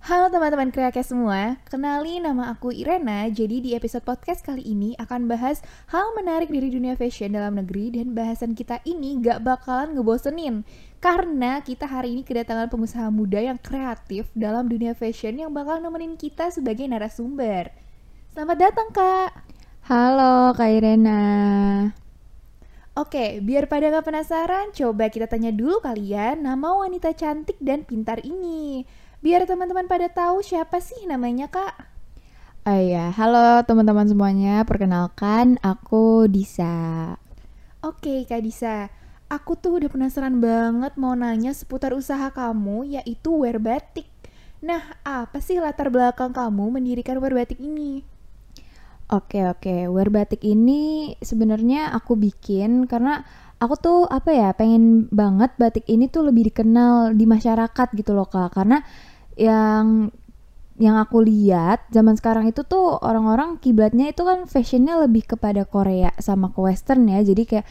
Halo teman-teman kreakes semua, kenali nama aku Irena. Jadi di episode podcast kali ini akan bahas hal menarik dari dunia fashion dalam negeri dan bahasan kita ini gak bakalan ngebosenin. Karena kita hari ini kedatangan pengusaha muda yang kreatif dalam dunia fashion yang bakal nemenin kita sebagai narasumber. Selamat datang kak! Halo Kak Irena. Oke, biar pada gak penasaran, coba kita tanya dulu kalian nama wanita cantik dan pintar ini. Biar teman-teman pada tahu siapa sih namanya kak. Oh iya, halo teman-teman semuanya. Perkenalkan, aku Disa. Oke Kak Disa, aku tuh udah penasaran banget mau nanya seputar usaha kamu yaitu wear batik. Nah, apa sih latar belakang kamu mendirikan wear batik ini? Oke oke, wear batik ini sebenarnya aku bikin karena aku tuh apa ya pengen banget batik ini tuh lebih dikenal di masyarakat gitu loh kak. Karena yang yang aku lihat zaman sekarang itu tuh orang-orang kiblatnya itu kan fashionnya lebih kepada Korea sama ke Western ya jadi kayak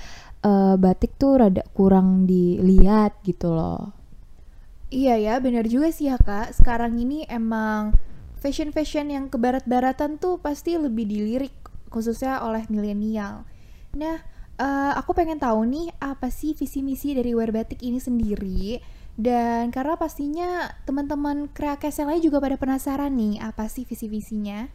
uh, batik tuh rada kurang dilihat gitu loh Iya ya, benar juga sih ya kak. Sekarang ini emang fashion-fashion yang ke barat-baratan tuh pasti lebih dilirik, khususnya oleh milenial. Nah, uh, aku pengen tahu nih, apa sih visi misi dari Wear Batik ini sendiri? Dan karena pastinya teman-teman kreakes yang lain juga pada penasaran nih, apa sih visi-visinya?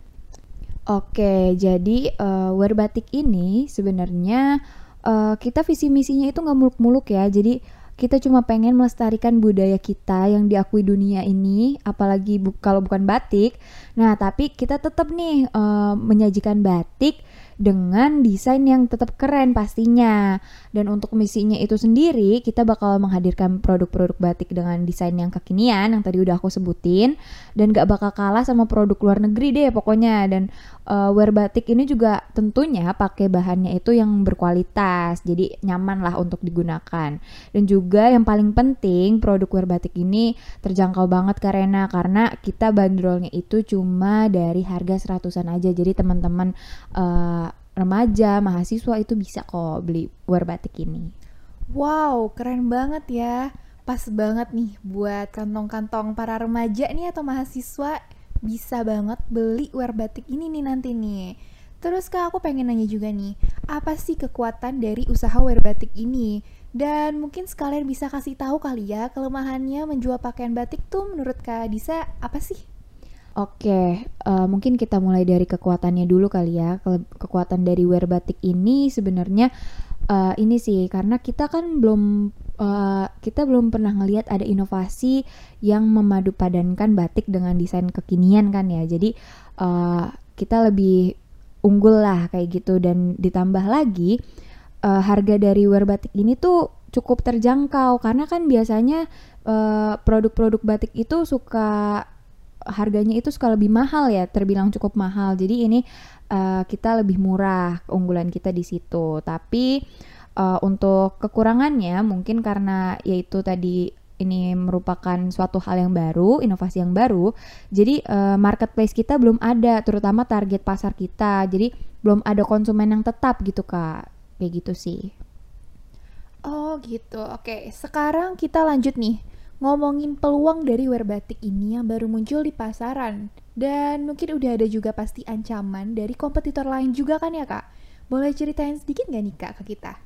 Oke, jadi uh, Wear Batik ini sebenarnya uh, kita visi misinya itu nggak muluk-muluk ya. Jadi kita cuma pengen melestarikan budaya kita yang diakui dunia ini, apalagi bu kalau bukan batik. Nah, tapi kita tetap nih uh, menyajikan batik dengan desain yang tetap keren pastinya. Dan untuk misinya itu sendiri, kita bakal menghadirkan produk-produk batik dengan desain yang kekinian yang tadi udah aku sebutin dan gak bakal kalah sama produk luar negeri deh pokoknya. Dan uh, wear batik ini juga tentunya pakai bahannya itu yang berkualitas, jadi nyaman lah untuk digunakan. Dan juga yang paling penting produk wear batik ini terjangkau banget karena karena kita bandrolnya itu cuma dari harga seratusan aja. Jadi teman-teman uh, remaja, mahasiswa itu bisa kok beli wear batik ini. Wow, keren banget ya. Pas banget nih buat kantong-kantong para remaja nih atau mahasiswa bisa banget beli wear batik ini nih nanti nih. Terus kak aku pengen nanya juga nih, apa sih kekuatan dari usaha wear batik ini? Dan mungkin sekalian bisa kasih tahu kali ya kelemahannya menjual pakaian batik tuh menurut Kak Disa apa sih? Oke, uh, mungkin kita mulai dari kekuatannya dulu kali ya. Ke kekuatan dari wear batik ini sebenarnya uh, ini sih karena kita kan belum uh, kita belum pernah ngelihat ada inovasi yang memadupadankan batik dengan desain kekinian kan ya. Jadi uh, kita lebih unggul lah kayak gitu dan ditambah lagi uh, harga dari wear batik ini tuh cukup terjangkau karena kan biasanya produk-produk uh, batik itu suka harganya itu suka lebih mahal ya, terbilang cukup mahal. Jadi ini uh, kita lebih murah keunggulan kita di situ. Tapi uh, untuk kekurangannya mungkin karena yaitu tadi ini merupakan suatu hal yang baru, inovasi yang baru. Jadi uh, marketplace kita belum ada, terutama target pasar kita. Jadi belum ada konsumen yang tetap gitu kak, kayak gitu sih. Oh gitu, oke. Sekarang kita lanjut nih ngomongin peluang dari wear batik ini yang baru muncul di pasaran. Dan mungkin udah ada juga pasti ancaman dari kompetitor lain juga kan ya kak? Boleh ceritain sedikit gak nih kak ke kita?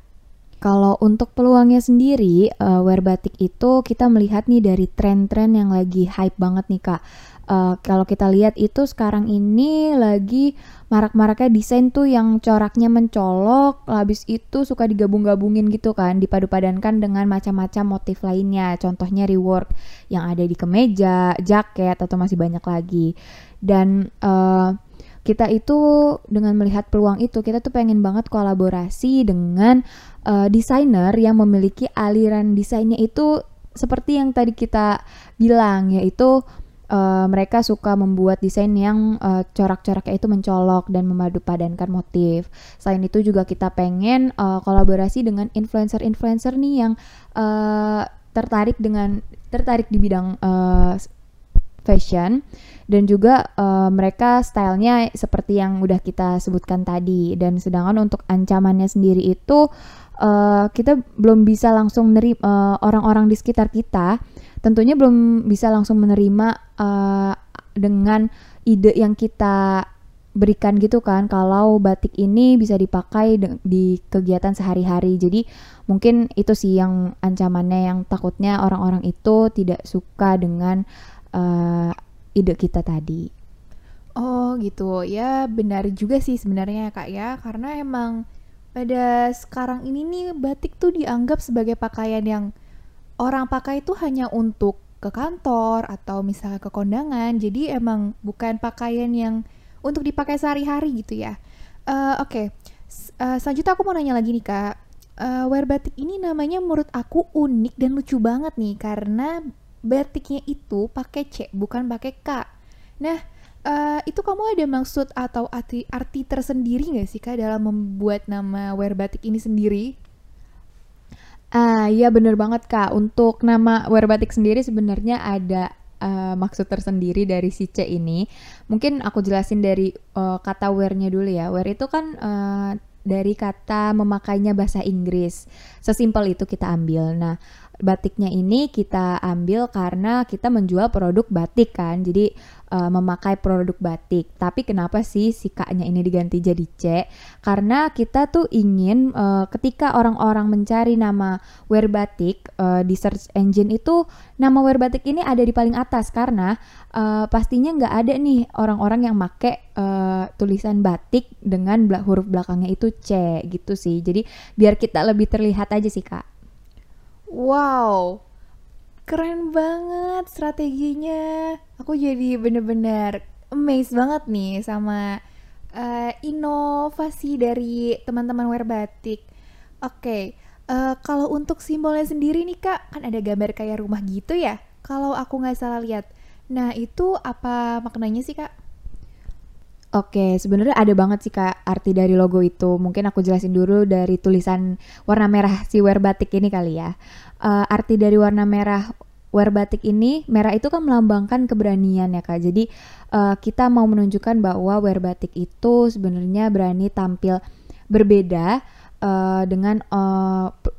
Kalau untuk peluangnya sendiri, uh, wear batik itu kita melihat nih dari tren-tren yang lagi hype banget nih kak. Uh, kalau kita lihat itu sekarang ini lagi marak-maraknya desain tuh yang coraknya mencolok, habis itu suka digabung-gabungin gitu kan, dipadu-padankan dengan macam-macam motif lainnya. Contohnya rework yang ada di kemeja, jaket atau masih banyak lagi. Dan uh, kita itu dengan melihat peluang itu kita tuh pengen banget kolaborasi dengan uh, desainer yang memiliki aliran desainnya itu seperti yang tadi kita bilang yaitu uh, mereka suka membuat desain yang uh, corak-coraknya itu mencolok dan memadupadankan motif. Selain itu juga kita pengen uh, kolaborasi dengan influencer-influencer nih yang uh, tertarik dengan tertarik di bidang uh, fashion. Dan juga uh, mereka stylenya seperti yang udah kita sebutkan tadi. Dan sedangkan untuk ancamannya sendiri itu uh, kita belum bisa langsung nerima uh, orang-orang di sekitar kita tentunya belum bisa langsung menerima uh, dengan ide yang kita berikan gitu kan kalau batik ini bisa dipakai di kegiatan sehari-hari. Jadi mungkin itu sih yang ancamannya yang takutnya orang-orang itu tidak suka dengan uh, ide kita tadi. Oh gitu ya benar juga sih sebenarnya kak ya karena emang pada sekarang ini nih batik tuh dianggap sebagai pakaian yang orang pakai itu hanya untuk ke kantor atau misalnya ke kondangan jadi emang bukan pakaian yang untuk dipakai sehari-hari gitu ya. Uh, Oke, okay. uh, eh, selanjutnya aku mau nanya lagi nih kak. Uh, wear batik ini namanya menurut aku unik dan lucu banget nih karena batiknya itu pakai C bukan pakai K. Nah, uh, itu kamu ada maksud atau arti, arti tersendiri nggak sih kak dalam membuat nama wear batik ini sendiri? Ah, iya bener banget kak. Untuk nama wear batik sendiri sebenarnya ada uh, maksud tersendiri dari si C ini. Mungkin aku jelasin dari uh, kata wear-nya dulu ya. Wear itu kan uh, dari kata memakainya bahasa Inggris. Sesimpel itu kita ambil. Nah, batiknya ini kita ambil karena kita menjual produk batik kan. Jadi uh, memakai produk batik. Tapi kenapa sih si kaknya ini diganti jadi C? Karena kita tuh ingin uh, ketika orang-orang mencari nama wear batik uh, di search engine itu nama wear batik ini ada di paling atas karena uh, pastinya nggak ada nih orang-orang yang make uh, tulisan batik dengan huruf belakangnya itu C gitu sih. Jadi biar kita lebih terlihat aja sih kak. Wow, keren banget strateginya. Aku jadi bener-bener amazed banget nih sama uh, inovasi dari teman-teman wear batik. Oke, okay, uh, eh, kalau untuk simbolnya sendiri nih kak, kan ada gambar kayak rumah gitu ya? Kalau aku nggak salah lihat. Nah itu apa maknanya sih kak? Oke, sebenarnya ada banget sih kak arti dari logo itu. Mungkin aku jelasin dulu dari tulisan warna merah si wear batik ini kali ya. Uh, arti dari warna merah wear batik ini, merah itu kan melambangkan keberanian ya kak. Jadi uh, kita mau menunjukkan bahwa wear batik itu sebenarnya berani tampil berbeda uh, dengan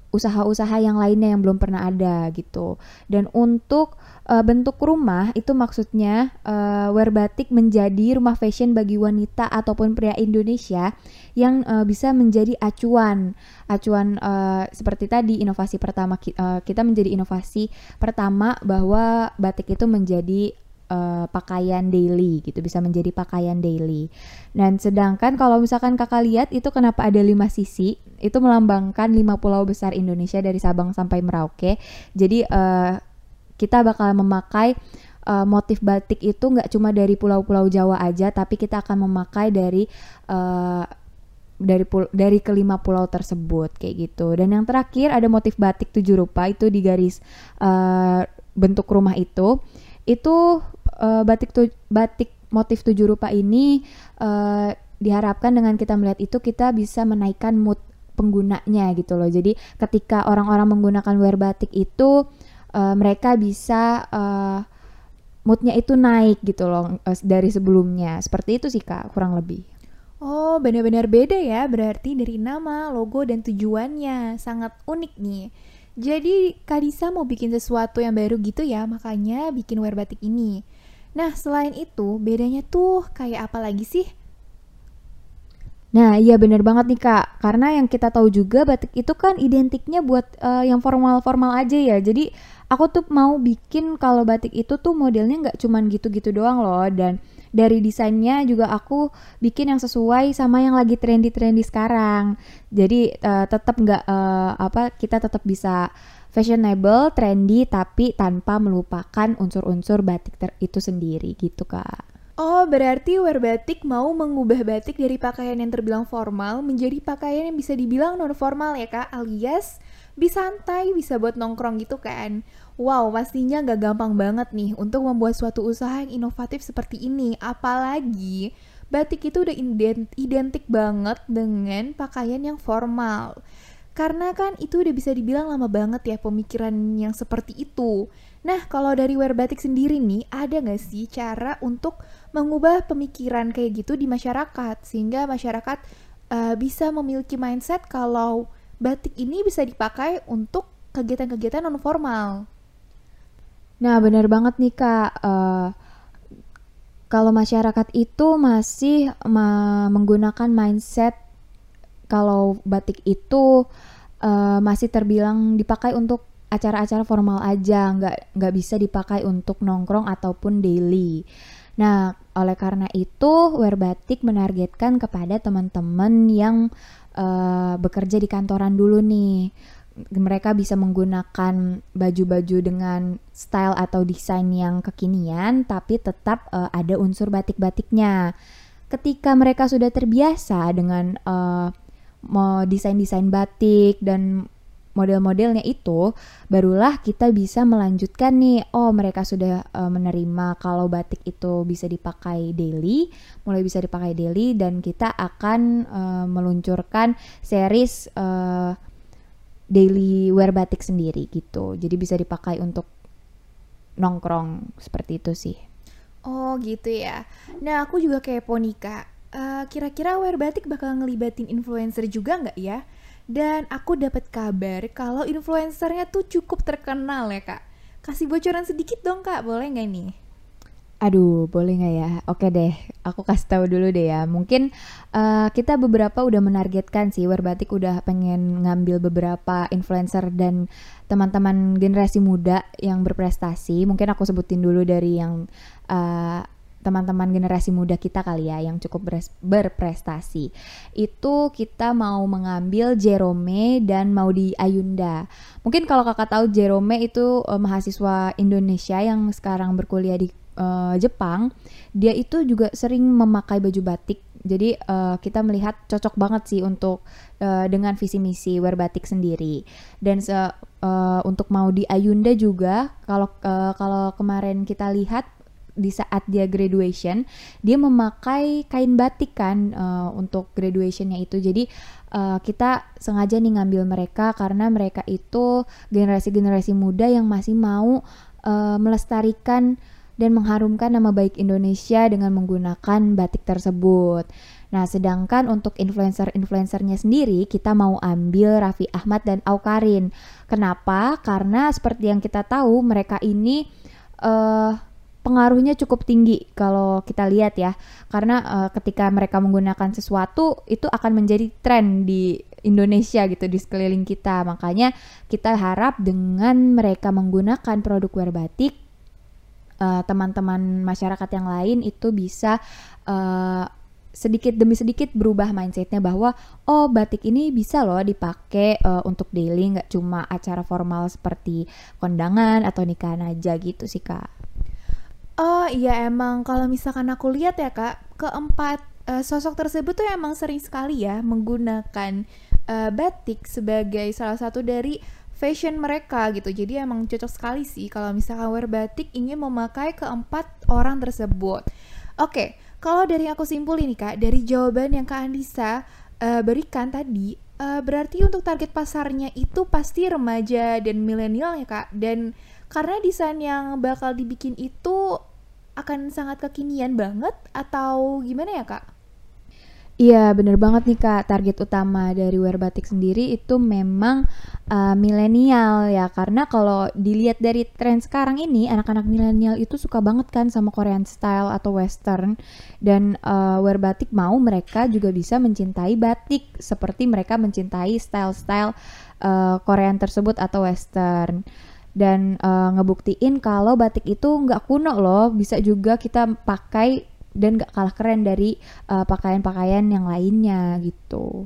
usaha-usaha yang lainnya yang belum pernah ada gitu. Dan untuk uh, bentuk rumah itu maksudnya uh, wear batik menjadi rumah fashion bagi wanita ataupun pria Indonesia yang uh, bisa menjadi acuan. Acuan uh, seperti tadi inovasi pertama uh, kita menjadi inovasi pertama bahwa batik itu menjadi uh, pakaian daily gitu bisa menjadi pakaian daily. Dan sedangkan kalau misalkan kakak lihat itu kenapa ada lima sisi? Itu melambangkan lima pulau besar Indonesia dari Sabang sampai Merauke. Jadi uh, kita bakal memakai uh, motif batik itu nggak cuma dari pulau-pulau Jawa aja, tapi kita akan memakai dari uh, dari pul dari kelima pulau tersebut kayak gitu. Dan yang terakhir ada motif batik tujuh rupa itu di garis uh, bentuk rumah itu. Itu uh, batik tu batik motif tujuh rupa ini uh, diharapkan dengan kita melihat itu kita bisa menaikkan mood penggunanya gitu loh. Jadi ketika orang-orang menggunakan wear batik itu uh, mereka bisa uh, moodnya itu naik gitu loh uh, dari sebelumnya. Seperti itu sih kak kurang lebih. Oh benar-benar beda ya. Berarti dari nama logo dan tujuannya. Sangat unik nih. Jadi Kak Disa mau bikin sesuatu yang baru gitu ya makanya bikin wear batik ini. Nah selain itu bedanya tuh kayak apa lagi sih? Nah, iya bener banget nih Kak. Karena yang kita tahu juga batik itu kan identiknya buat uh, yang formal-formal aja ya. Jadi aku tuh mau bikin kalau batik itu tuh modelnya nggak cuman gitu-gitu doang loh dan dari desainnya juga aku bikin yang sesuai sama yang lagi trendy-trendy sekarang. Jadi uh, tetap nggak uh, apa kita tetap bisa fashionable, trendy tapi tanpa melupakan unsur-unsur batik itu sendiri gitu kak. Oh, berarti wear batik mau mengubah batik dari pakaian yang terbilang formal menjadi pakaian yang bisa dibilang non formal ya kak, alias bisa santai, bisa buat nongkrong gitu kan. Wow, pastinya gak gampang banget nih untuk membuat suatu usaha yang inovatif seperti ini. Apalagi batik itu udah identik banget dengan pakaian yang formal. Karena kan itu udah bisa dibilang lama banget ya pemikiran yang seperti itu. Nah, kalau dari wear batik sendiri nih, ada gak sih cara untuk mengubah pemikiran kayak gitu di masyarakat? Sehingga masyarakat uh, bisa memiliki mindset kalau batik ini bisa dipakai untuk kegiatan-kegiatan non formal. Nah, benar banget nih Kak. Uh, kalau masyarakat itu masih menggunakan mindset kalau batik itu uh, masih terbilang dipakai untuk acara-acara formal aja, nggak nggak bisa dipakai untuk nongkrong ataupun daily. Nah, oleh karena itu, Wear Batik menargetkan kepada teman-teman yang uh, bekerja di kantoran dulu nih mereka bisa menggunakan baju-baju dengan style atau desain yang kekinian tapi tetap uh, ada unsur batik-batiknya. Ketika mereka sudah terbiasa dengan uh, desain-desain batik dan model-modelnya itu, barulah kita bisa melanjutkan nih. Oh, mereka sudah uh, menerima kalau batik itu bisa dipakai daily, mulai bisa dipakai daily dan kita akan uh, meluncurkan series uh, daily wear batik sendiri gitu. Jadi bisa dipakai untuk nongkrong seperti itu sih. Oh gitu ya. Nah aku juga kayak Ponika. Uh, kira-kira wear batik bakal ngelibatin influencer juga nggak ya? Dan aku dapat kabar kalau influencernya tuh cukup terkenal ya kak. Kasih bocoran sedikit dong kak, boleh nggak nih? Aduh, boleh nggak ya? Oke deh, aku kasih tahu dulu deh ya. Mungkin uh, kita beberapa udah menargetkan sih, Werbatik udah pengen ngambil beberapa influencer dan teman-teman generasi muda yang berprestasi. Mungkin aku sebutin dulu dari yang uh, teman-teman generasi muda kita kali ya yang cukup berprestasi. Itu kita mau mengambil Jerome dan Maudi Ayunda. Mungkin kalau kakak tahu Jerome itu uh, mahasiswa Indonesia yang sekarang berkuliah di uh, Jepang, dia itu juga sering memakai baju batik. Jadi uh, kita melihat cocok banget sih untuk uh, dengan visi misi wear batik sendiri. Dan uh, untuk mau di Ayunda juga, kalau uh, kalau kemarin kita lihat di saat dia graduation, dia memakai kain batik kan uh, untuk graduationnya itu. Jadi uh, kita sengaja nih ngambil mereka karena mereka itu generasi-generasi muda yang masih mau uh, melestarikan dan mengharumkan nama baik Indonesia dengan menggunakan batik tersebut. Nah, sedangkan untuk influencer-influencernya sendiri, kita mau ambil Raffi Ahmad dan Aukarin. Kenapa? Karena seperti yang kita tahu, mereka ini uh, pengaruhnya cukup tinggi kalau kita lihat ya. Karena uh, ketika mereka menggunakan sesuatu, itu akan menjadi tren di Indonesia gitu di sekeliling kita. Makanya kita harap dengan mereka menggunakan produk wear batik uh, teman-teman masyarakat yang lain itu bisa uh, sedikit demi sedikit berubah mindsetnya bahwa oh batik ini bisa loh dipakai uh, untuk daily nggak cuma acara formal seperti kondangan atau nikahan aja gitu sih kak. Oh iya emang kalau misalkan aku lihat ya kak keempat uh, sosok tersebut tuh emang sering sekali ya menggunakan uh, batik sebagai salah satu dari fashion mereka gitu. Jadi emang cocok sekali sih kalau misalkan wear batik ingin memakai keempat orang tersebut. Oke, kalau dari aku simpul ini Kak, dari jawaban yang Kak Andisa uh, berikan tadi, uh, berarti untuk target pasarnya itu pasti remaja dan milenial ya Kak. Dan karena desain yang bakal dibikin itu akan sangat kekinian banget atau gimana ya Kak? Iya, bener banget nih Kak. Target utama dari Wear Batik sendiri itu memang uh, milenial ya. Karena kalau dilihat dari tren sekarang ini, anak-anak milenial itu suka banget kan sama Korean style atau western. Dan uh, Wear Batik mau mereka juga bisa mencintai batik seperti mereka mencintai style-style uh, Korean tersebut atau western dan uh, ngebuktiin kalau batik itu nggak kuno loh bisa juga kita pakai dan gak kalah keren dari eh, pakaian-pakaian yang lainnya gitu.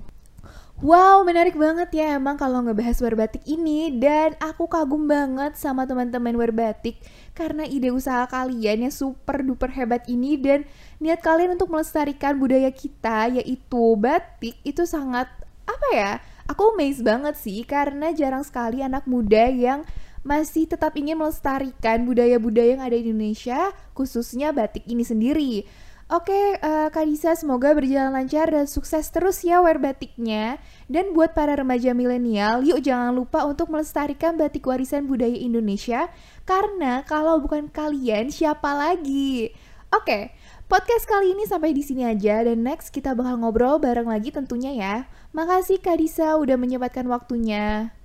Wow, menarik banget ya emang kalau ngebahas batik ini dan aku kagum banget sama teman-teman batik karena ide usaha kalian yang super duper hebat ini dan niat kalian untuk melestarikan budaya kita yaitu batik itu sangat apa ya? Aku amazed banget sih karena jarang sekali anak muda yang masih tetap ingin melestarikan budaya-budaya yang ada di Indonesia, khususnya batik ini sendiri. Oke, uh, Kak Disa, semoga berjalan lancar dan sukses terus ya wear batiknya. Dan buat para remaja milenial, yuk jangan lupa untuk melestarikan batik warisan budaya Indonesia, karena kalau bukan kalian, siapa lagi? Oke, podcast kali ini sampai di sini aja, dan next kita bakal ngobrol bareng lagi tentunya ya. Makasih Kak Disa udah menyempatkan waktunya.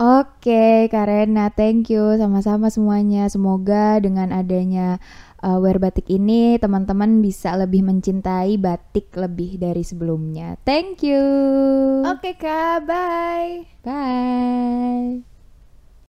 Oke, Karena, thank you. Sama-sama semuanya. Semoga dengan adanya uh, wear batik ini teman-teman bisa lebih mencintai batik lebih dari sebelumnya. Thank you. Oke Kak, bye. Bye.